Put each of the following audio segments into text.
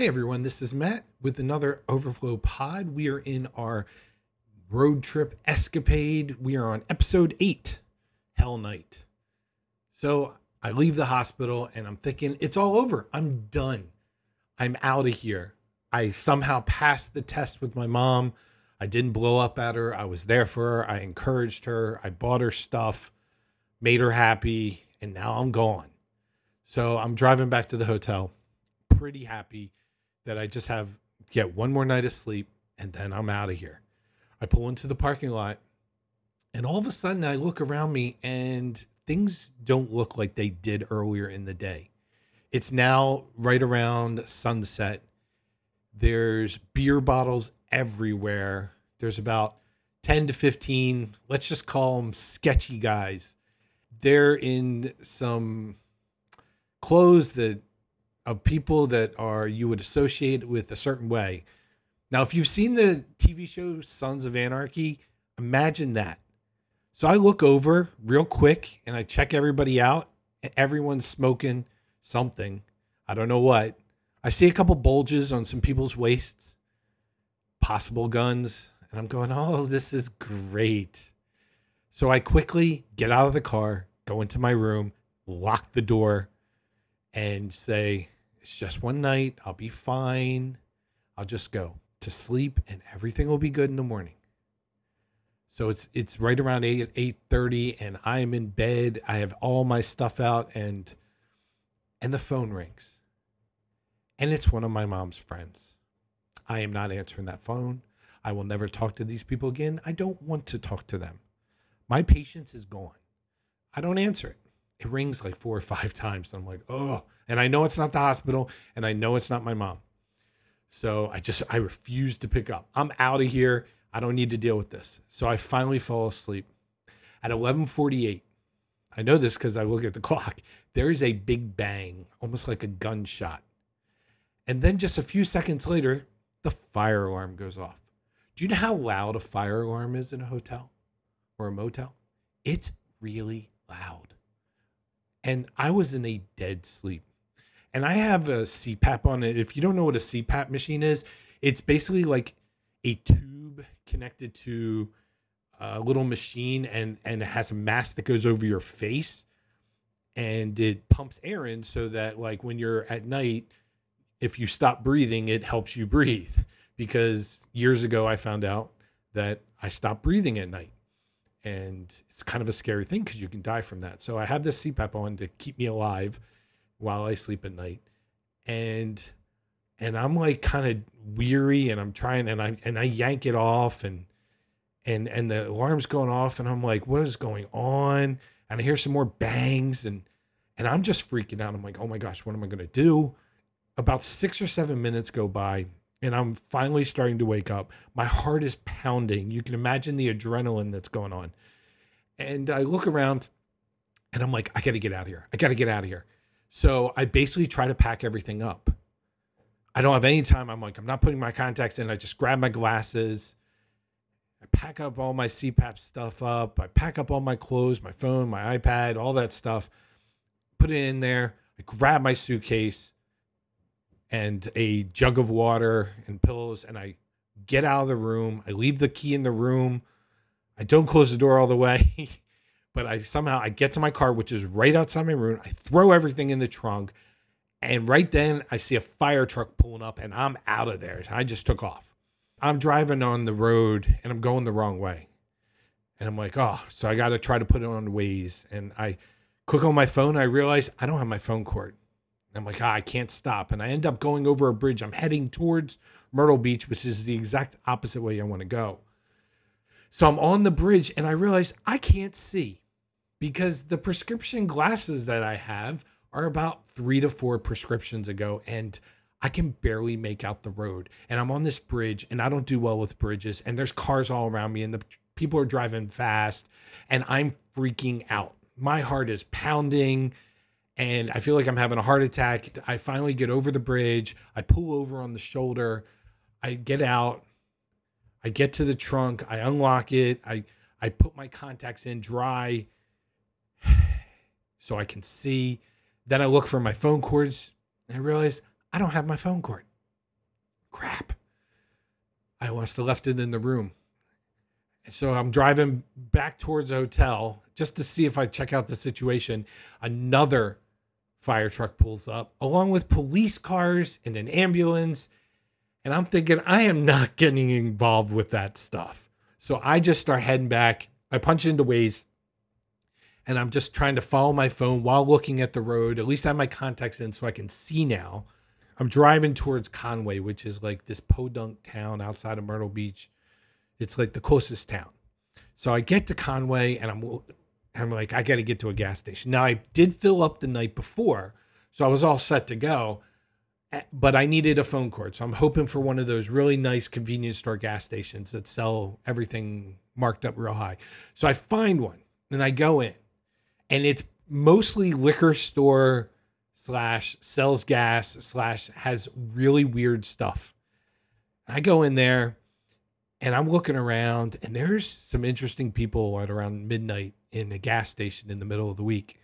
Hey everyone, this is Matt with another Overflow Pod. We are in our road trip escapade. We are on episode eight, Hell Night. So I leave the hospital and I'm thinking, it's all over. I'm done. I'm out of here. I somehow passed the test with my mom. I didn't blow up at her. I was there for her. I encouraged her. I bought her stuff, made her happy, and now I'm gone. So I'm driving back to the hotel, pretty happy that I just have get one more night of sleep and then I'm out of here. I pull into the parking lot and all of a sudden I look around me and things don't look like they did earlier in the day. It's now right around sunset. There's beer bottles everywhere. There's about 10 to 15, let's just call them sketchy guys. They're in some clothes that of people that are you would associate with a certain way. Now, if you've seen the TV show Sons of Anarchy, imagine that. So I look over real quick and I check everybody out, and everyone's smoking something. I don't know what. I see a couple bulges on some people's waists, possible guns, and I'm going, oh, this is great. So I quickly get out of the car, go into my room, lock the door, and say, it's just one night. I'll be fine. I'll just go to sleep and everything will be good in the morning. So it's it's right around 8 8:30 and I am in bed. I have all my stuff out and and the phone rings. And it's one of my mom's friends. I am not answering that phone. I will never talk to these people again. I don't want to talk to them. My patience is gone. I don't answer it it rings like four or five times. I'm like, oh, and I know it's not the hospital, and I know it's not my mom. So I just I refuse to pick up. I'm out of here. I don't need to deal with this. So I finally fall asleep at 11:48. I know this because I look at the clock. There is a big bang, almost like a gunshot, and then just a few seconds later, the fire alarm goes off. Do you know how loud a fire alarm is in a hotel or a motel? It's really loud and I was in a dead sleep. And I have a CPAP on it. If you don't know what a CPAP machine is, it's basically like a tube connected to a little machine and and it has a mask that goes over your face and it pumps air in so that like when you're at night if you stop breathing it helps you breathe because years ago I found out that I stopped breathing at night and it's kind of a scary thing because you can die from that. So I have this CPAP on to keep me alive while I sleep at night, and and I'm like kind of weary, and I'm trying, and I and I yank it off, and and and the alarm's going off, and I'm like, what is going on? And I hear some more bangs, and and I'm just freaking out. I'm like, oh my gosh, what am I gonna do? About six or seven minutes go by, and I'm finally starting to wake up. My heart is pounding. You can imagine the adrenaline that's going on. And I look around and I'm like, I got to get out of here. I got to get out of here. So I basically try to pack everything up. I don't have any time. I'm like, I'm not putting my contacts in. I just grab my glasses. I pack up all my CPAP stuff up. I pack up all my clothes, my phone, my iPad, all that stuff. Put it in there. I grab my suitcase and a jug of water and pillows and I get out of the room. I leave the key in the room. I don't close the door all the way, but I somehow I get to my car which is right outside my room. I throw everything in the trunk and right then I see a fire truck pulling up and I'm out of there. I just took off. I'm driving on the road and I'm going the wrong way. And I'm like, "Oh, so I got to try to put it on Waze." And I click on my phone, I realize I don't have my phone cord. I'm like, ah, I can't stop. And I end up going over a bridge. I'm heading towards Myrtle Beach, which is the exact opposite way I want to go. So I'm on the bridge and I realize I can't see because the prescription glasses that I have are about three to four prescriptions ago. And I can barely make out the road. And I'm on this bridge and I don't do well with bridges. And there's cars all around me and the people are driving fast and I'm freaking out. My heart is pounding and I feel like I'm having a heart attack. I finally get over the bridge. I pull over on the shoulder. I get out. I get to the trunk. I unlock it. I I put my contacts in dry so I can see. Then I look for my phone cords. And I realize I don't have my phone cord. crap. I must have left it in the room. So I'm driving back towards the hotel just to see if I check out the situation. Another fire truck pulls up, along with police cars and an ambulance. And I'm thinking, I am not getting involved with that stuff. So I just start heading back. I punch into Waze and I'm just trying to follow my phone while looking at the road. At least I have my contacts in so I can see now. I'm driving towards Conway, which is like this podunk town outside of Myrtle Beach. It's like the closest town. So I get to Conway and I'm I'm like, I got to get to a gas station. Now I did fill up the night before, so I was all set to go, eh, but I needed a phone cord. So I'm hoping for one of those really nice convenience store gas stations that sell everything marked up real high. So I find one and I go in, and it's mostly liquor store slash sells gas slash has really weird stuff. I go in there and I'm looking around, and there's some interesting people at around midnight in a gas station in the middle of the week.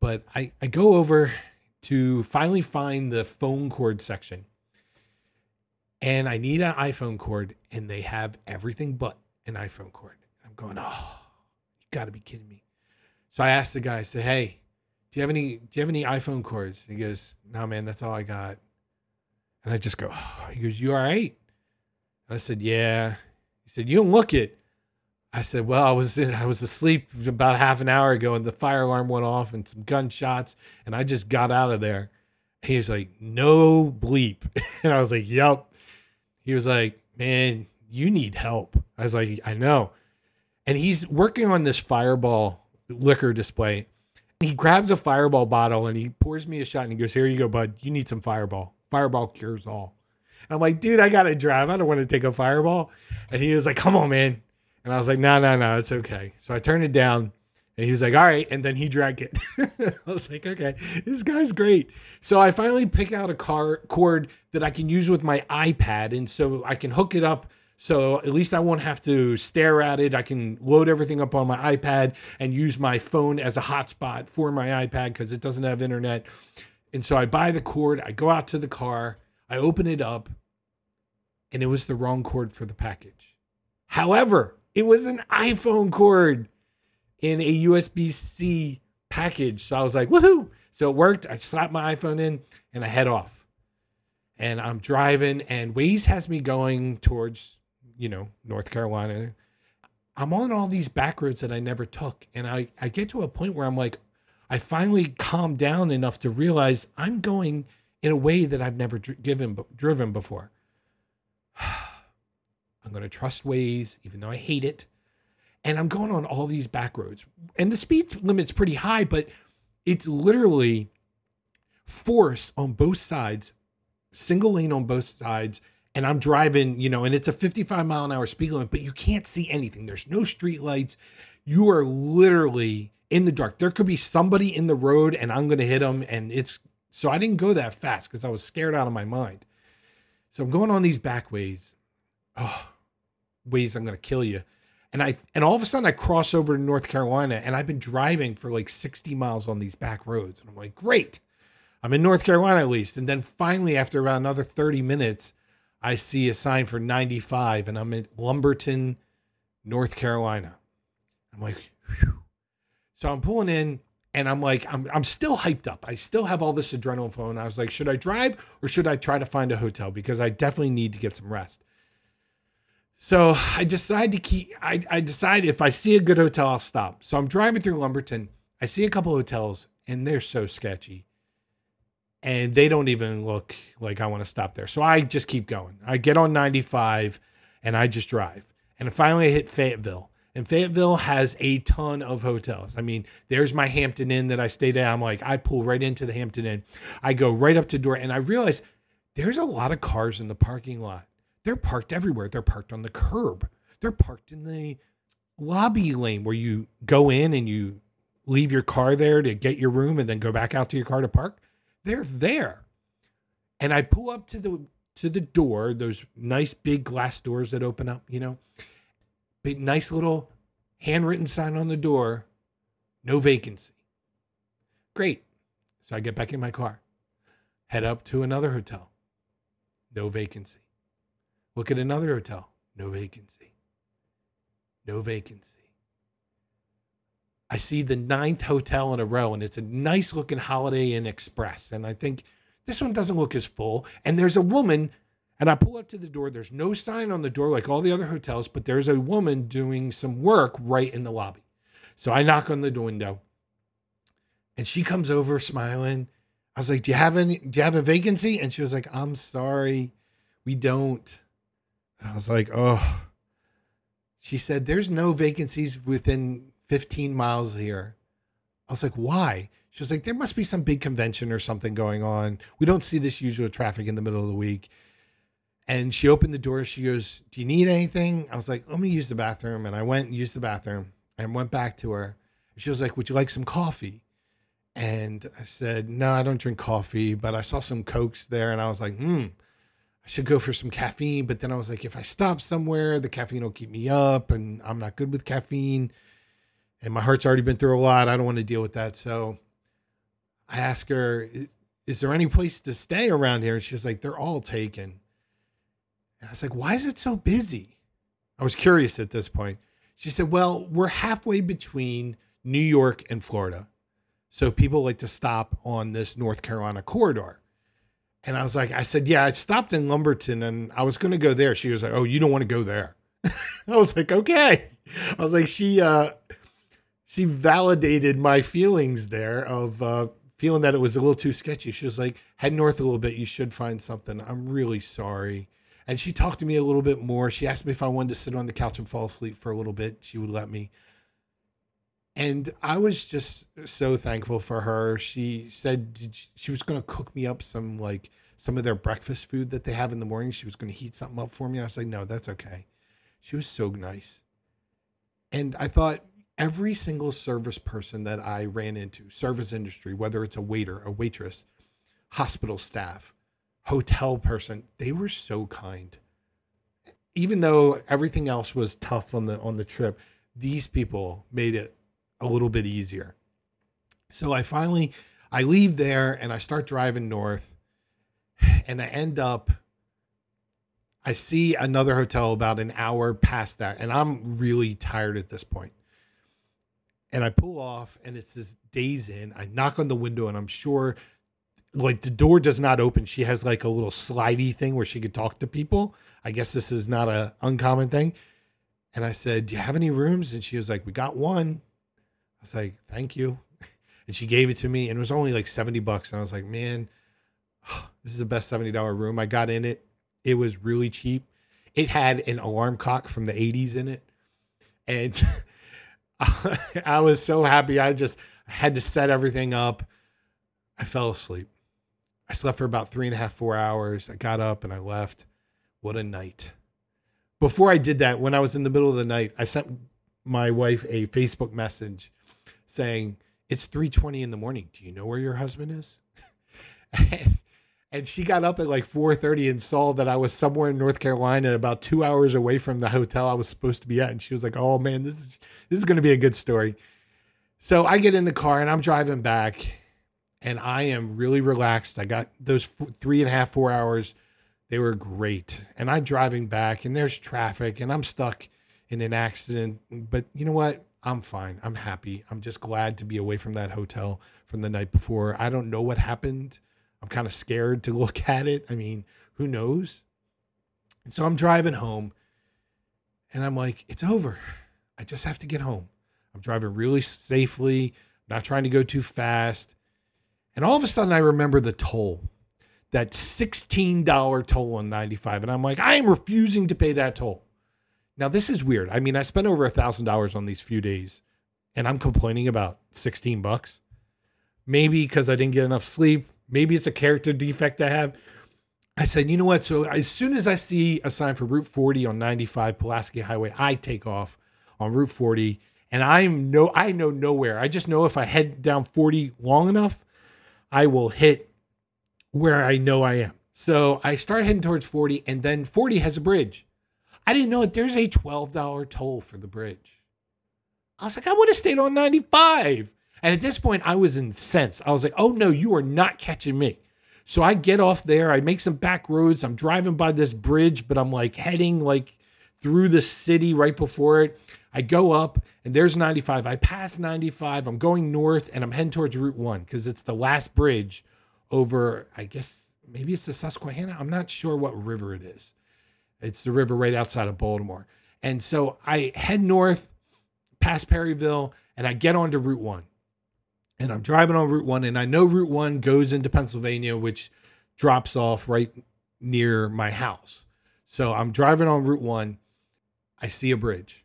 But I, I go over to finally find the phone cord section. And I need an iPhone cord, and they have everything but an iPhone cord. I'm going, oh, you got to be kidding me. So I asked the guy, I said, hey, do you have any do you have any iPhone cords? He goes, no, man, that's all I got. And I just go, oh. he goes, you all right? I said, yeah. He said, you don't look it. I said, "Well, I was I was asleep about half an hour ago, and the fire alarm went off, and some gunshots, and I just got out of there." And he was like, "No bleep," and I was like, "Yep." He was like, "Man, you need help." I was like, "I know," and he's working on this Fireball liquor display. He grabs a Fireball bottle and he pours me a shot, and he goes, "Here you go, bud. You need some Fireball. Fireball cures all." I'm like, "Dude, I gotta drive. I don't want to take a Fireball." And he was like, "Come on, man." And I was like, no, no, no, it's okay. So I turned it down and he was like, all right. And then he drank it. I was like, okay, this guy's great. So I finally pick out a car cord that I can use with my iPad. And so I can hook it up. So at least I won't have to stare at it. I can load everything up on my iPad and use my phone as a hotspot for my iPad because it doesn't have internet. And so I buy the cord, I go out to the car, I open it up, and it was the wrong cord for the package. However, it was an iPhone cord in a USB C package. So I was like, woohoo. So it worked. I slapped my iPhone in and I head off. And I'm driving, and Waze has me going towards, you know, North Carolina. I'm on all these back roads that I never took. And I, I get to a point where I'm like, I finally calm down enough to realize I'm going in a way that I've never dr- given, driven before. I'm going to trust Waze, even though I hate it. And I'm going on all these back roads. And the speed limit's pretty high, but it's literally force on both sides, single lane on both sides. And I'm driving, you know, and it's a 55 mile an hour speed limit, but you can't see anything. There's no street lights. You are literally in the dark. There could be somebody in the road and I'm going to hit them. And it's so I didn't go that fast because I was scared out of my mind. So I'm going on these back ways. Oh, Waze I'm going to kill you. And I and all of a sudden I cross over to North Carolina and I've been driving for like 60 miles on these back roads. And I'm like, great. I'm in North Carolina at least. And then finally, after about another 30 minutes, I see a sign for 95 and I'm in Lumberton, North Carolina. I'm like, so I'm pulling in and I'm like, I'm, I'm still hyped up. I still have all this adrenaline flowing. I was like, should I drive or should I try to find a hotel? Because I definitely need to get some rest. So I decide to keep. I, I decide if I see a good hotel, I'll stop. So I'm driving through Lumberton. I see a couple hotels, and they're so sketchy, and they don't even look like I want to stop there. So I just keep going. I get on 95, and I just drive. And finally, I hit Fayetteville. And Fayetteville has a ton of hotels. I mean, there's my Hampton Inn that I stayed at. I'm like, I pull right into the Hampton Inn. I go right up to door, and I realize there's a lot of cars in the parking lot. They're parked everywhere. They're parked on the curb. They're parked in the lobby lane where you go in and you leave your car there to get your room and then go back out to your car to park. They're there. And I pull up to the to the door, those nice big glass doors that open up, you know. Big nice little handwritten sign on the door, no vacancy. Great. So I get back in my car, head up to another hotel. no vacancy. Look at another hotel, no vacancy. No vacancy. I see the ninth hotel in a row, and it's a nice looking Holiday Inn Express. And I think this one doesn't look as full. And there's a woman, and I pull up to the door. There's no sign on the door like all the other hotels, but there's a woman doing some work right in the lobby. So I knock on the window, and she comes over smiling. I was like, "Do you have any? Do you have a vacancy?" And she was like, "I'm sorry, we don't." And I was like, "Oh." She said, "There's no vacancies within 15 miles here." I was like, "Why?" She was like, "There must be some big convention or something going on. We don't see this usual traffic in the middle of the week." And she opened the door. She goes, "Do you need anything?" I was like, "Let me use the bathroom." And I went and used the bathroom and went back to her. She was like, "Would you like some coffee?" And I said, No, I don't drink coffee, but I saw some Cokes there and I was like, Hmm, I should go for some caffeine. But then I was like, If I stop somewhere, the caffeine will keep me up and I'm not good with caffeine. And my heart's already been through a lot. I don't want to deal with that. So I asked her, Is there any place to stay around here? And she was like, They're all taken. And I was like, Why is it so busy? I was curious at this point. She said, Well, we're halfway between New York and Florida. So people like to stop on this North Carolina corridor. And I was like, I said, yeah, I stopped in Lumberton and I was going to go there. She was like, oh, you don't want to go there. I was like, okay. I was like, she, uh, she validated my feelings there of, uh, feeling that it was a little too sketchy. She was like, head north a little bit. You should find something. I'm really sorry. And she talked to me a little bit more. She asked me if I wanted to sit on the couch and fall asleep for a little bit. She would let me and I was just so thankful for her. She said she was going to cook me up some like some of their breakfast food that they have in the morning. She was going to heat something up for me. I was like, no, that's okay. She was so nice. And I thought every single service person that I ran into, service industry, whether it's a waiter, a waitress, hospital staff, hotel person, they were so kind. Even though everything else was tough on the on the trip, these people made it a little bit easier. So I finally I leave there and I start driving north and I end up I see another hotel about an hour past that and I'm really tired at this point. And I pull off and it's this Days Inn. I knock on the window and I'm sure like the door does not open. She has like a little slidey thing where she could talk to people. I guess this is not a uncommon thing. And I said, "Do you have any rooms?" And she was like, "We got one." I was like, thank you. And she gave it to me and it was only like 70 bucks. And I was like, man, this is the best $70 room. I got in it. It was really cheap. It had an alarm clock from the 80s in it. And I was so happy. I just had to set everything up. I fell asleep. I slept for about three and a half, four hours. I got up and I left. What a night. Before I did that, when I was in the middle of the night, I sent my wife a Facebook message saying, It's 3:20 in the morning. Do you know where your husband is? and, she got up at like 4:30 and saw that I was somewhere in North Carolina, about two hours away from the hotel I was supposed to be at. And she was like, "Oh man, this is this is going to be a good story." So I get in the car and I'm driving back, and I am really relaxed. I got those three and a half, four hours. They were great. And I'm driving back, and there's traffic, and I'm stuck in an accident. But you know what? I'm fine. I'm happy. I'm just glad to be away from that hotel from the night before. I don't know what happened. I'm kind of scared to look at it. I mean, who knows? And so I'm driving home and I'm like, it's over. I just have to get home. I'm driving really safely, not trying to go too fast. And all of a sudden, I remember the toll that $16 toll on 95. And I'm like, I am refusing to pay that toll. Now this is weird. I mean, I spent over a thousand dollars on these few days, and I'm complaining about sixteen bucks. Maybe because I didn't get enough sleep. Maybe it's a character defect I have. I said, you know what? So as soon as I see a sign for Route 40 on 95 Pulaski Highway, I take off on Route 40, and I'm no, I know nowhere. I just know if I head down 40 long enough, I will hit where I know I am. So I start heading towards 40, and then 40 has a bridge. I didn't know it. There's a $12 toll for the bridge. I was like, I would have stayed on 95. And at this point, I was incensed. I was like, oh no, you are not catching me. So I get off there, I make some back roads. I'm driving by this bridge, but I'm like heading like through the city right before it. I go up and there's 95. I pass 95. I'm going north and I'm heading towards Route 1 because it's the last bridge over, I guess maybe it's the Susquehanna. I'm not sure what river it is. It's the river right outside of Baltimore. And so I head north past Perryville and I get onto Route 1 and I'm driving on Route 1 and I know Route 1 goes into Pennsylvania, which drops off right near my house. So I'm driving on Route 1. I see a bridge,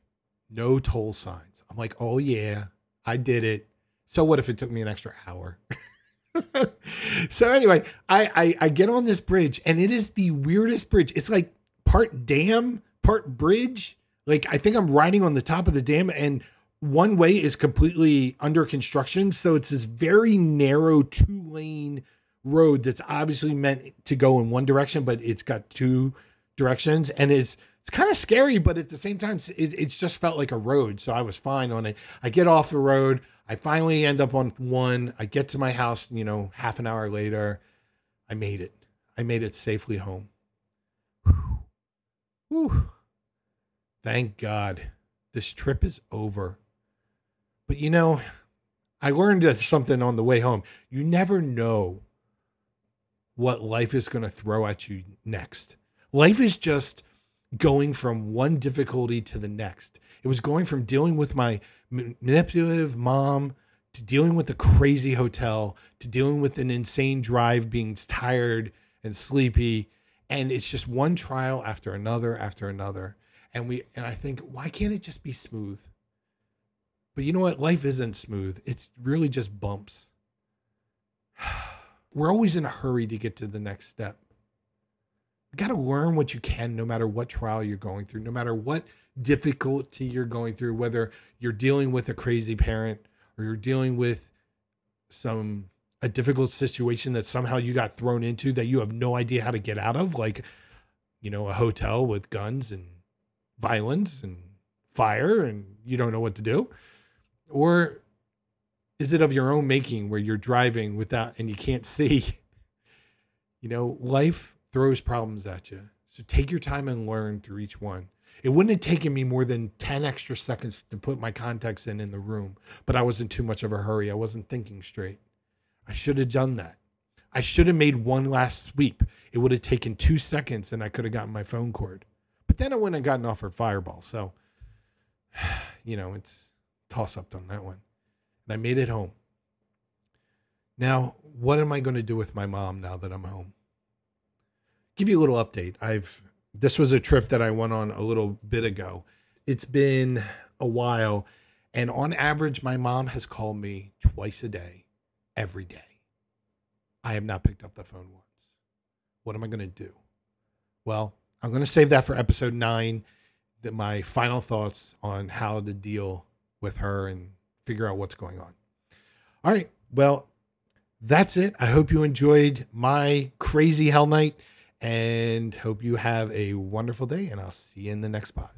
no toll signs. I'm like, oh yeah, I did it. So what if it took me an extra hour? so anyway, I, I I get on this bridge and it is the weirdest bridge. It's like part dam, part bridge. Like I think I'm riding on the top of the dam and one way is completely under construction. So it's this very narrow two lane road that's obviously meant to go in one direction, but it's got two directions and it's it's kind of scary, but at the same time, it, it's just felt like a road. So I was fine on it. I get off the road. I finally end up on one. I get to my house, you know, half an hour later. I made it. I made it safely home. Whew. Whew. Thank God this trip is over. But you know, I learned something on the way home. You never know what life is going to throw at you next. Life is just going from one difficulty to the next. It was going from dealing with my manipulative mom to dealing with a crazy hotel to dealing with an insane drive, being tired and sleepy. And it's just one trial after another after another. And we and I think, why can't it just be smooth? But you know what? Life isn't smooth. It's really just bumps. We're always in a hurry to get to the next step. You got to learn what you can no matter what trial you're going through, no matter what difficulty you're going through, whether you're dealing with a crazy parent or you're dealing with some a difficult situation that somehow you got thrown into that you have no idea how to get out of, like you know, a hotel with guns and violence and fire and you don't know what to do or is it of your own making where you're driving without and you can't see? You know, life throws problems at you. So take your time and learn through each one. It wouldn't have taken me more than 10 extra seconds to put my contacts in in the room, but I was in too much of a hurry. I wasn't thinking straight. I should have done that. I should have made one last sweep. It would have taken two seconds and I could have gotten my phone cord. But then I wouldn't have gotten off her fireball. So, you know, it's toss up on that one. And I made it home. Now, what am I going to do with my mom now that I'm home? Give you a little update. I've this was a trip that I went on a little bit ago. It's been a while, and on average, my mom has called me twice a day, every day. I have not picked up the phone once. What am I going to do? Well, I'm going to save that for episode nine. That my final thoughts on how to deal with her and figure out what's going on. All right. Well, that's it. I hope you enjoyed my crazy hell night and hope you have a wonderful day. And I'll see you in the next pod.